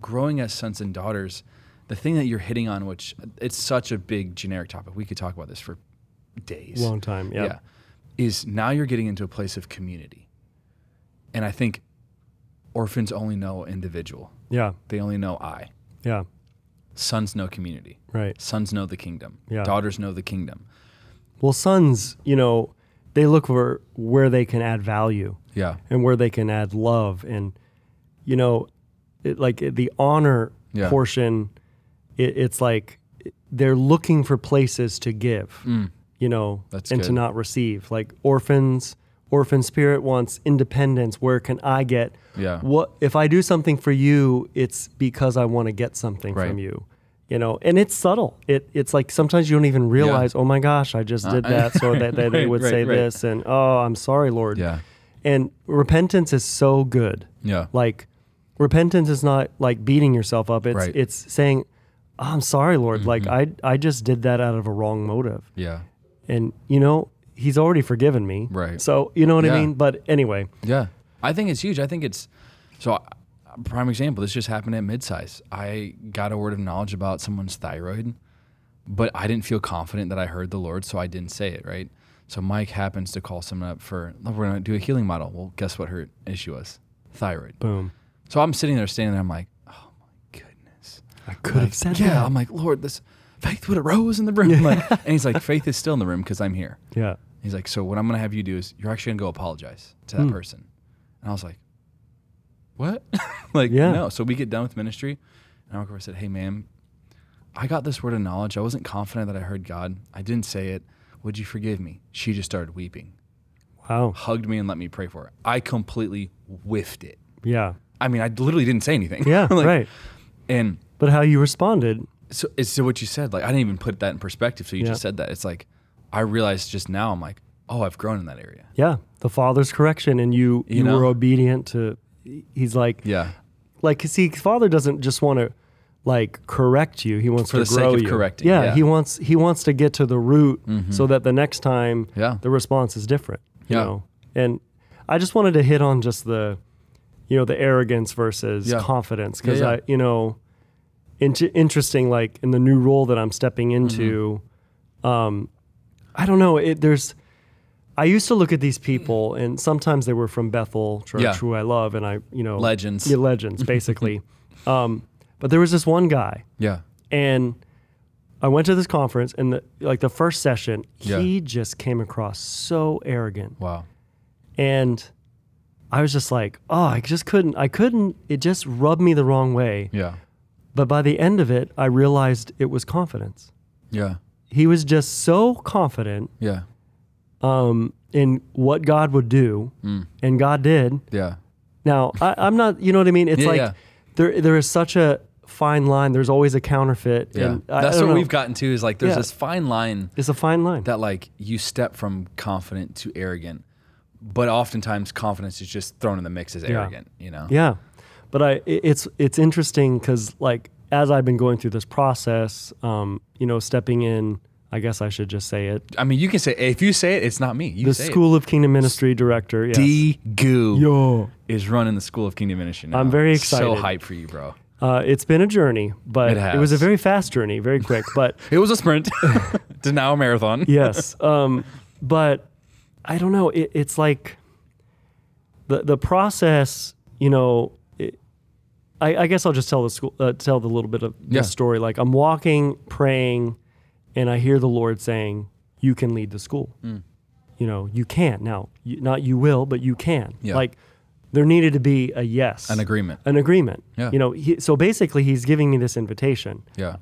Speaker 1: growing as sons and daughters, the thing that you're hitting on, which it's such a big generic topic, we could talk about this for days.
Speaker 2: Long time. Yeah.
Speaker 1: Yeah. Is now you're getting into a place of community. And I think orphans only know individual,
Speaker 2: Yeah.
Speaker 1: they only know I.
Speaker 2: Yeah.
Speaker 1: Sons know community,
Speaker 2: Right.
Speaker 1: sons know the kingdom,
Speaker 2: Yeah.
Speaker 1: daughters know the kingdom.
Speaker 2: well, sons, you know, they look for where they can add value
Speaker 1: Yeah.
Speaker 2: and where they can add love and you know it, like the honor
Speaker 1: Yeah.
Speaker 2: portion it, it's like they're looking for places to give you know
Speaker 1: Mm. That's
Speaker 2: and to not receive like orphans orphan spirit wants independence where can i get
Speaker 1: Yeah.
Speaker 2: what if i do something for you it's because i want to get something
Speaker 1: Right.
Speaker 2: from you you know and it's subtle it it's like sometimes you don't even realize oh my gosh i just did
Speaker 1: Uh,
Speaker 2: that so that, that they would
Speaker 1: right,
Speaker 2: say this and oh i'm sorry lord
Speaker 1: Yeah.
Speaker 2: and repentance is so good.
Speaker 1: Yeah.
Speaker 2: Like repentance is not like beating yourself up. It's
Speaker 1: Right.
Speaker 2: It's saying, oh, "I'm sorry, Lord. Like mm-hmm. I I just did that out of a wrong motive."
Speaker 1: Yeah.
Speaker 2: And you know, he's already forgiven me.
Speaker 1: Right.
Speaker 2: So, you know what
Speaker 1: Yeah.
Speaker 2: I mean? But anyway,
Speaker 1: Yeah. I think it's huge. I think it's so. Prime example. This just happened at midsize. I got a word of knowledge about someone's thyroid, but I didn't feel confident that I heard the Lord, so I didn't say it. Right. So Mike happens to call someone up for "Oh, we're gonna do a healing model. Well, guess what her issue was? Thyroid.
Speaker 2: boom.
Speaker 1: So I'm sitting there, standing there. I'm like.
Speaker 2: I could have said
Speaker 1: Yeah.
Speaker 2: that.
Speaker 1: I'm like, Lord, this faith would have rose in the room. Like, and he's like, faith is still in the room because I'm here.
Speaker 2: yeah.
Speaker 1: He's like, so what I'm gonna have you do is you're actually gonna go apologize to that
Speaker 2: Hmm.
Speaker 1: person. And I was like, what? like,
Speaker 2: Yeah.
Speaker 1: no. So we get done with ministry, and I walk over and said, hey, ma'am, I got this word of knowledge. I wasn't confident that I heard God. I didn't say it. Would you forgive me? She just started weeping,
Speaker 2: Wow.
Speaker 1: hugged me, and let me pray for her. I completely whiffed it.
Speaker 2: Yeah.
Speaker 1: I mean, I literally didn't say anything.
Speaker 2: Yeah.
Speaker 1: Like,
Speaker 2: right.
Speaker 1: And
Speaker 2: But how you responded.
Speaker 1: so it's so what you said. Like, I didn't even put that in perspective. So you
Speaker 2: Yeah.
Speaker 1: just said that. It's like I realized just now. I'm like, oh, I've grown in that area.
Speaker 2: Yeah. The father's correction, and you
Speaker 1: You
Speaker 2: you,
Speaker 1: know?
Speaker 2: were obedient to. He's like,
Speaker 1: Yeah.
Speaker 2: like see father doesn't just want to like correct you he wants
Speaker 1: For
Speaker 2: to
Speaker 1: the sake of
Speaker 2: you
Speaker 1: correcting,
Speaker 2: yeah,
Speaker 1: yeah.
Speaker 2: he wants he wants to get to the root mm-hmm. so that the next time
Speaker 1: Yeah.
Speaker 2: the response is different you
Speaker 1: Yeah.
Speaker 2: know and i just wanted to hit on just the you know the arrogance versus
Speaker 1: Yeah.
Speaker 2: confidence because i you know int- interesting like in the new role that i'm stepping
Speaker 1: Mm-hmm.
Speaker 2: into um i don't know it there's I used to look at these people, and sometimes they were from Bethel Church,
Speaker 1: Yeah.
Speaker 2: who I love, and I, you know,
Speaker 1: Legends.
Speaker 2: yeah, legends, basically. um, but there was this one guy,
Speaker 1: Yeah.
Speaker 2: and I went to this conference, and the, like the first session,
Speaker 1: Yeah.
Speaker 2: he just came across so arrogant,
Speaker 1: Wow.
Speaker 2: and I was just like, oh, I just couldn't, I couldn't. It just rubbed me the wrong way.
Speaker 1: Yeah.
Speaker 2: But by the end of it, I realized it was confidence.
Speaker 1: Yeah.
Speaker 2: He was just so confident
Speaker 1: Yeah.
Speaker 2: um, in what God would do,
Speaker 1: Mm.
Speaker 2: and God did.
Speaker 1: Yeah.
Speaker 2: Now, I, I'm not, you know what I mean? It's
Speaker 1: Yeah,
Speaker 2: like
Speaker 1: yeah.
Speaker 2: there there is such a fine line. There's always a counterfeit.
Speaker 1: Yeah.
Speaker 2: And I- I
Speaker 1: That's
Speaker 2: don't
Speaker 1: what
Speaker 2: know.
Speaker 1: we've gotten to is like there's
Speaker 2: Yeah.
Speaker 1: this fine line
Speaker 2: It's a fine line.
Speaker 1: that like you step from confident to arrogant, but oftentimes confidence is just thrown in the mix as arrogant, you know?
Speaker 2: yeah, but I it's it's interesting because like as I've been going through this process, um, you know, stepping in. I guess I should just say it.
Speaker 1: I mean, you can say, if you say it, it's not me. You
Speaker 2: The School of Kingdom Ministry director. Yes.
Speaker 1: D Goo
Speaker 2: Yo.
Speaker 1: is running the School of Kingdom Ministry now.
Speaker 2: I'm very excited.
Speaker 1: So hyped for you, bro.
Speaker 2: Uh, it's been a journey, but
Speaker 1: It
Speaker 2: it, was a very fast journey, very quick. But
Speaker 1: It was a sprint to now a marathon.
Speaker 2: yes. Um, but I don't know. It, it's like the the process. You know, it, I, I guess I'll just tell the school, uh, tell the little bit of the
Speaker 1: Yeah.
Speaker 2: story. Like I'm walking, praying, and I hear the Lord saying, "You can lead the school.
Speaker 1: Mm.
Speaker 2: You know, you can now. You, not you will, but you can.
Speaker 1: Yeah.
Speaker 2: Like there needed to be a yes,
Speaker 1: An agreement.
Speaker 2: an agreement.
Speaker 1: Yeah.
Speaker 2: You know, he, so basically, he's giving me this invitation.
Speaker 1: Yeah.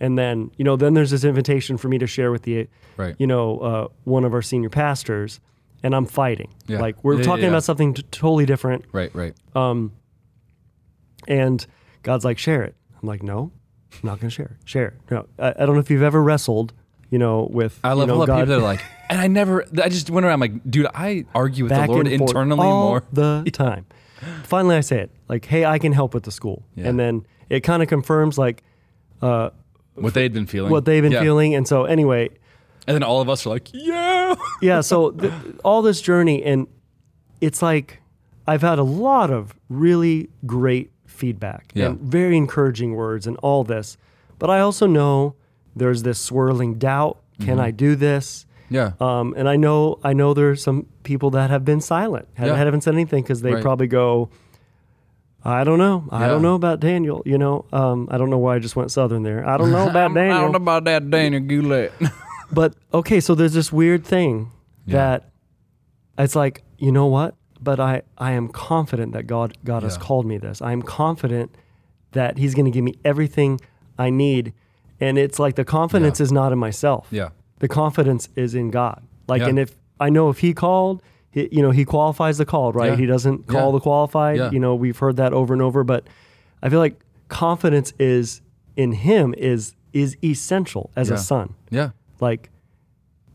Speaker 2: And then, you know, then there's this invitation for me to share with the,
Speaker 1: Right.
Speaker 2: you know, uh, one of our senior pastors, and I'm fighting.
Speaker 1: Yeah.
Speaker 2: Like we're
Speaker 1: Yeah,
Speaker 2: talking
Speaker 1: yeah.
Speaker 2: about something t- totally different,
Speaker 1: Right. Right.
Speaker 2: And God's like, share it. I'm like, no, I'm not going to share it. Share it. No, I, I don't know if you've ever wrestled, you know, with
Speaker 1: I
Speaker 2: you
Speaker 1: love
Speaker 2: know,
Speaker 1: all the
Speaker 2: God
Speaker 1: people that are like, and I never, I just went around like, dude, I argue with
Speaker 2: back
Speaker 1: the Lord internally
Speaker 2: all
Speaker 1: more.
Speaker 2: the time. Finally, I say it like, hey, I can help with the school,
Speaker 1: Yeah.
Speaker 2: and then it kind of confirms like uh,
Speaker 1: What they had been feeling.
Speaker 2: what they've been
Speaker 1: Yeah.
Speaker 2: feeling, and so anyway,
Speaker 1: And then all of us are like, yeah.
Speaker 2: yeah so th- all this journey and it's like i've had a lot of really great feedback
Speaker 1: Yeah.
Speaker 2: and very encouraging words and all this but i also know there's this swirling doubt can
Speaker 1: Mm-hmm.
Speaker 2: i do this
Speaker 1: Yeah.
Speaker 2: um, and i know i know there's some people that have been silent ha-
Speaker 1: Yeah.
Speaker 2: haven't said anything because they
Speaker 1: Right.
Speaker 2: probably go I don't know. I
Speaker 1: Yeah.
Speaker 2: don't know about Daniel. You know, um, I don't know why I just went southern there. I don't know about Daniel.
Speaker 1: I don't know about that Daniel Goulet.
Speaker 2: but okay, so there's this weird thing
Speaker 1: Yeah.
Speaker 2: that it's like, you know what? But I, I am confident that God God has called me this. I am confident that He's going to give me everything I need, and it's like the confidence
Speaker 1: Yeah.
Speaker 2: is not in myself.
Speaker 1: Yeah.
Speaker 2: The confidence is in God. Like,
Speaker 1: Yeah.
Speaker 2: and if I know if He called, he, you know, He qualifies the called, right?
Speaker 1: Yeah.
Speaker 2: He doesn't call
Speaker 1: Yeah.
Speaker 2: the qualified.
Speaker 1: Yeah.
Speaker 2: You know, we've heard that over and over, but I feel like confidence is in Him is is essential as
Speaker 1: Yeah.
Speaker 2: a son
Speaker 1: Yeah.
Speaker 2: like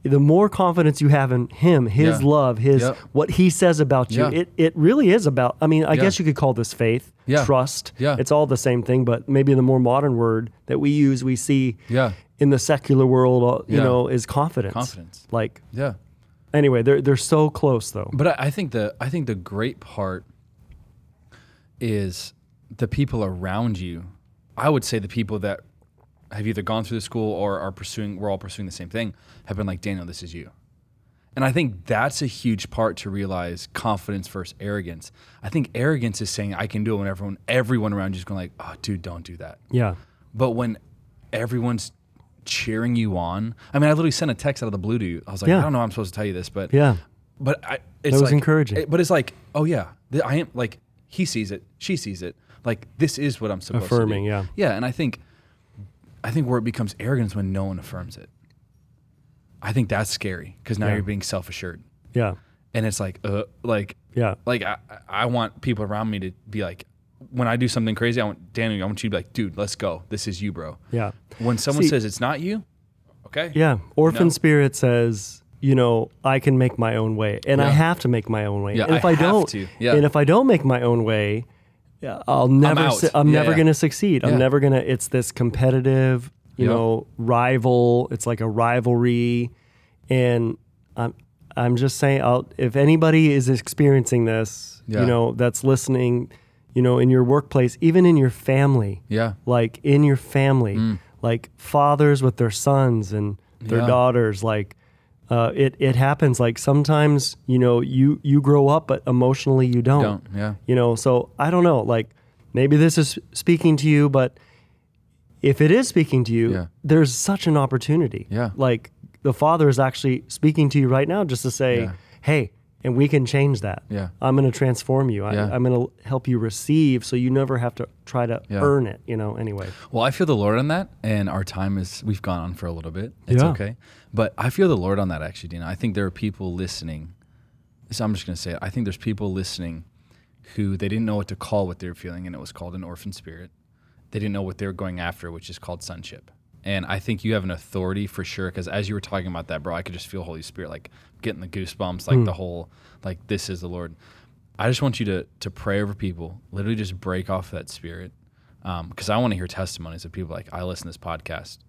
Speaker 2: the more confidence you have in him his
Speaker 1: Yeah.
Speaker 2: love his
Speaker 1: Yep.
Speaker 2: what he says about you
Speaker 1: Yeah.
Speaker 2: it, it really is about i mean i
Speaker 1: Yeah.
Speaker 2: guess you could call this faith trust
Speaker 1: Yeah.
Speaker 2: it's all the same thing but maybe the more modern word that we use we see
Speaker 1: Yeah.
Speaker 2: in the secular world uh, you know is confidence
Speaker 1: Confidence.
Speaker 2: like
Speaker 1: Yeah.
Speaker 2: anyway they're, they're so close though
Speaker 1: But I, I think the I think the great part is the people around you. I would say the people that have either gone through the school or are pursuing. We're all pursuing the same thing. Have been like Daniel. This is you. And I think that's a huge part to realize confidence versus arrogance. I think arrogance is saying I can do it when everyone everyone around you is going like, oh, dude, don't do that.
Speaker 2: yeah
Speaker 1: But when everyone's cheering you on, I mean, I literally sent a text out of the blue to you. I was like,
Speaker 2: Yeah.
Speaker 1: I don't know, I'm supposed to tell you this, but
Speaker 2: yeah
Speaker 1: but I, it's
Speaker 2: was
Speaker 1: like,
Speaker 2: encouraging.
Speaker 1: it- but it's like, oh yeah, I am like he sees it, she sees it. Like this is what I'm supposed
Speaker 2: Affirming,
Speaker 1: to do.
Speaker 2: yeah.
Speaker 1: yeah. And I think, I think where it becomes arrogance when no one affirms it. I think that's scary because now
Speaker 2: Yeah.
Speaker 1: you're being self assured,
Speaker 2: yeah
Speaker 1: and it's like, uh, like,
Speaker 2: yeah
Speaker 1: like I, I want people around me to be like, when I do something crazy, I want Daniel, I want you to be like, dude, let's go. This is you, bro.
Speaker 2: yeah
Speaker 1: When someone
Speaker 2: See-
Speaker 1: says it's not you, okay,
Speaker 2: Yeah, Orphan
Speaker 1: No.
Speaker 2: Spirit says, you know, I can make my own way, and I have to make my own way.
Speaker 1: Yeah,
Speaker 2: and if
Speaker 1: I
Speaker 2: I,
Speaker 1: have
Speaker 2: don't,
Speaker 1: to. Yeah.
Speaker 2: and if I don't make my own way, yeah, I'll never.
Speaker 1: out.
Speaker 2: su- I'm
Speaker 1: Yeah,
Speaker 2: never
Speaker 1: yeah.
Speaker 2: going to succeed. I'm never going to. It's this competitive, you
Speaker 1: Yep.
Speaker 2: know, rival. It's like a rivalry, and I'm. I'm just saying, I'll, if anybody is experiencing this,
Speaker 1: Yeah.
Speaker 2: you know, that's listening, you know, in your workplace, even in your family,
Speaker 1: yeah,
Speaker 2: like in your family, like fathers with their sons and their
Speaker 1: Mm.
Speaker 2: Daughters. Like uh, it, it happens. Like sometimes, you know, you you grow up, but emotionally you don't.
Speaker 1: don't, yeah,
Speaker 2: You know, so I don't know. Like maybe this is speaking to you, but if it is speaking to you,
Speaker 1: Yeah.
Speaker 2: there's such an opportunity.
Speaker 1: Yeah.
Speaker 2: Like the Father is actually speaking to you right now, just to say,
Speaker 1: Yeah.
Speaker 2: hey. And we can change that.
Speaker 1: Yeah.
Speaker 2: I'm going to transform you. I,
Speaker 1: Yeah.
Speaker 2: I'm going to help you receive so you never have to try to
Speaker 1: Yeah.
Speaker 2: earn it, you know, anyway.
Speaker 1: Well, I feel the Lord on that, and our time is we've gone on for a little bit. It's
Speaker 2: Yeah.
Speaker 1: okay, but I feel the Lord on that actually, Dina. I think there are people listening. So I'm just gonna say it. I think there's people listening who they didn't know what to call what they were feeling, and it was called an orphan spirit. They didn't know what they were going after, which is called sonship. And I think you have an authority for sure, because as you were talking about that, bro, I could just feel Holy Spirit like getting the goosebumps, like the mm. whole like this is the Lord. I just want you to to pray over people, literally just break off that spirit, um, because I want to hear testimonies of people like I listen to this podcast,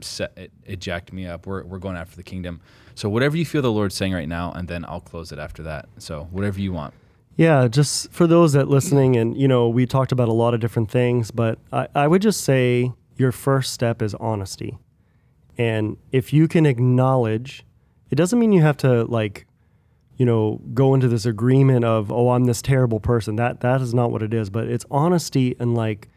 Speaker 1: set jacked me up. We're we're going after the kingdom. So whatever you feel the Lord's saying right now, and then I'll close it after that. So whatever you want.
Speaker 2: Yeah, just for those that listening, and you know, we talked about a lot of different things, but I, I would just say your first step is honesty. And if you can acknowledge, it doesn't mean you have to like, you know, go into this agreement of, oh, I'm this terrible person. That that is not what it is. But it's honesty and like,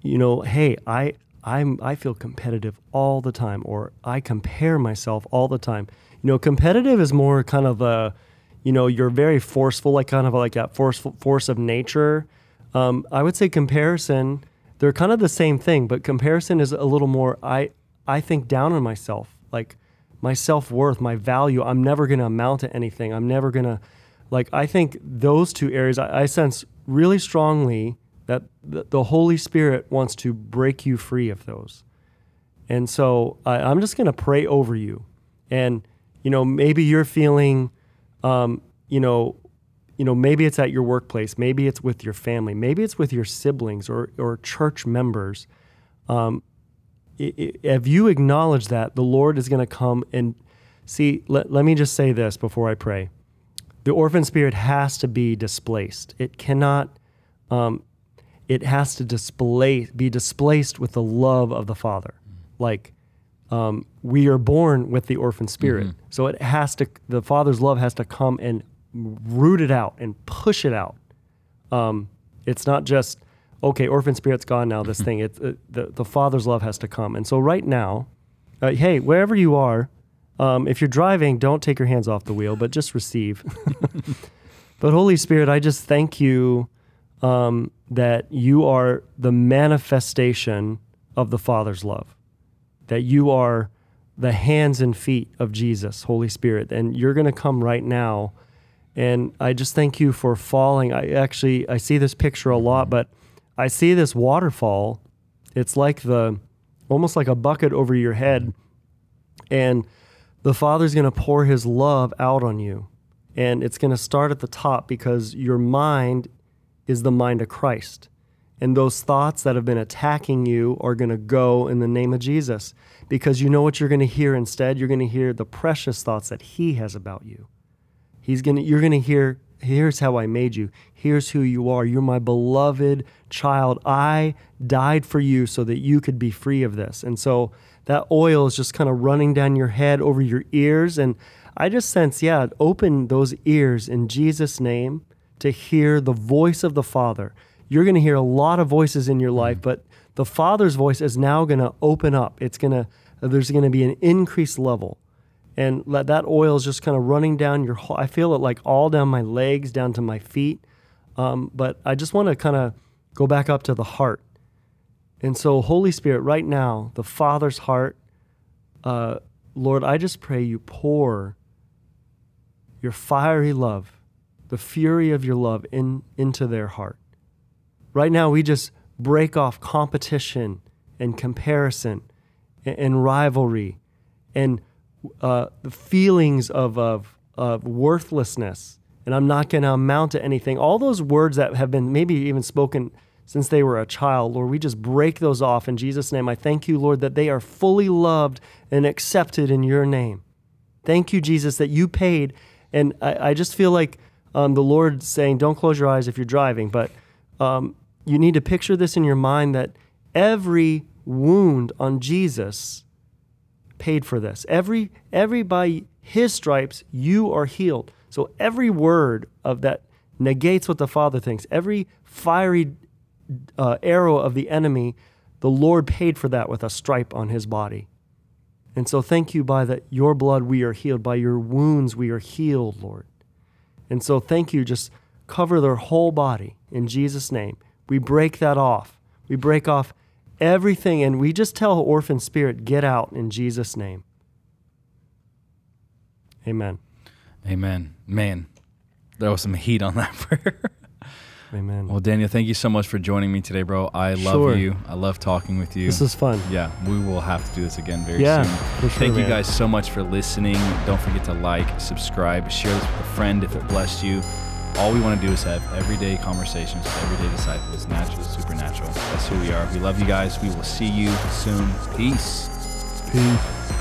Speaker 2: you know, hey, I I'm I feel competitive all the time, or I compare myself all the time. You know, competitive is more kind of a, you know, you're very forceful, like kind of like that forceful force of nature. Um, I would say comparison, they're kind of the same thing, but comparison is a little more. I I think down on myself, like my self worth, my value. I'm never going to amount to anything. I'm never going to, like, I think those two areas, I, I sense really strongly that the, Holy Spirit wants to break you free of those. And so I, I'm just going to pray over you. And, you know, maybe you're feeling, um, you know, you know, maybe it's at your workplace, maybe it's with your family, maybe it's with your siblings or, or church members. Um, if you acknowledge that, the Lord is going to come and see. Let, let me just say this before I pray. The orphan spirit has to be displaced. It cannot. Um, it has to display, be displaced with the love of the Father. Like um, we are born with the orphan spirit, so it has to. The Father's love has to come and root it out and push it out. Um, it's not just okay. Orphan spirit's gone now. This thing. It's uh, the the Father's love has to come. And so right now, uh, hey, wherever you are, um, if you're driving, don't take your hands off the wheel, but just receive. but Holy Spirit, I just thank you um, that you are the manifestation of the Father's love, that you are the hands and feet of Jesus, Holy Spirit, and you're going to come right now. And I just thank you for falling. I actually I see this picture a lot, but I see this waterfall. It's like the almost like a bucket over your head, and the Father's going to pour His love out on you, and it's going to start at the top because your mind is the mind of Christ. And those thoughts that have been attacking you are going to go in the name of Jesus because you know what you're going to hear instead? You're going to hear the precious thoughts that He has about you. He's going to, you're going to hear, here's how I made you. Here's who you are. You're my beloved child. I died for you so that you could be free of this. And so that oil is just kind of running down your head over your ears. And I just sense, yeah, open those ears in Jesus' name to hear the voice of the Father you're going to hear a lot of voices in your mm. life, but the Father's voice is now going to open up. It's going to there's going to be an increased level, and that oil is just kind of running down your. I feel it like all down my legs, down to my feet. Um, but I just want to kind of go back up to the heart. And so, Holy Spirit, right now, the Father's heart, uh, Lord, I just pray you pour your fiery love, the fury of your love in, into their heart. Right now, we just break off competition and comparison and, and rivalry and uh, the feelings of, of, of worthlessness. And I'm not going to amount to anything. All those words that have been maybe even spoken since they were a child, Lord, we just break those off in Jesus' name. I thank you, Lord, that they are fully loved and accepted in your name. Thank you, Jesus, that you paid. And I, I just feel like um, the Lord saying, don't close your eyes if you're driving, but um, you need to picture this in your mind that every wound on Jesus paid for this. Every every by his stripes you are healed. So every word of that negates what the Father thinks. Every fiery uh, arrow of the enemy, the Lord paid for that with a stripe on his body. And so thank you by that your blood we are healed, by your wounds we are healed, Lord. And so thank you just cover their whole body in Jesus name. We break that off. We break off everything and we just tell orphan spirit, get out in Jesus' name. Amen.
Speaker 1: Amen. Man, there was some heat on that prayer.
Speaker 2: Amen.
Speaker 1: Well, Daniel, thank you so much for joining me today, bro. I love sure. you. I love talking with you.
Speaker 2: This is fun.
Speaker 1: Yeah, we will have to do this again very
Speaker 2: yeah,
Speaker 1: soon.
Speaker 2: Sure,
Speaker 1: thank
Speaker 2: man.
Speaker 1: you guys so much for listening. Don't forget to like, subscribe, share this with a friend if it blessed you. All we want to do is have everyday conversations with everyday disciples, natural, supernatural. That's who we are. We love you guys. We will see you soon. Peace.
Speaker 2: Peace.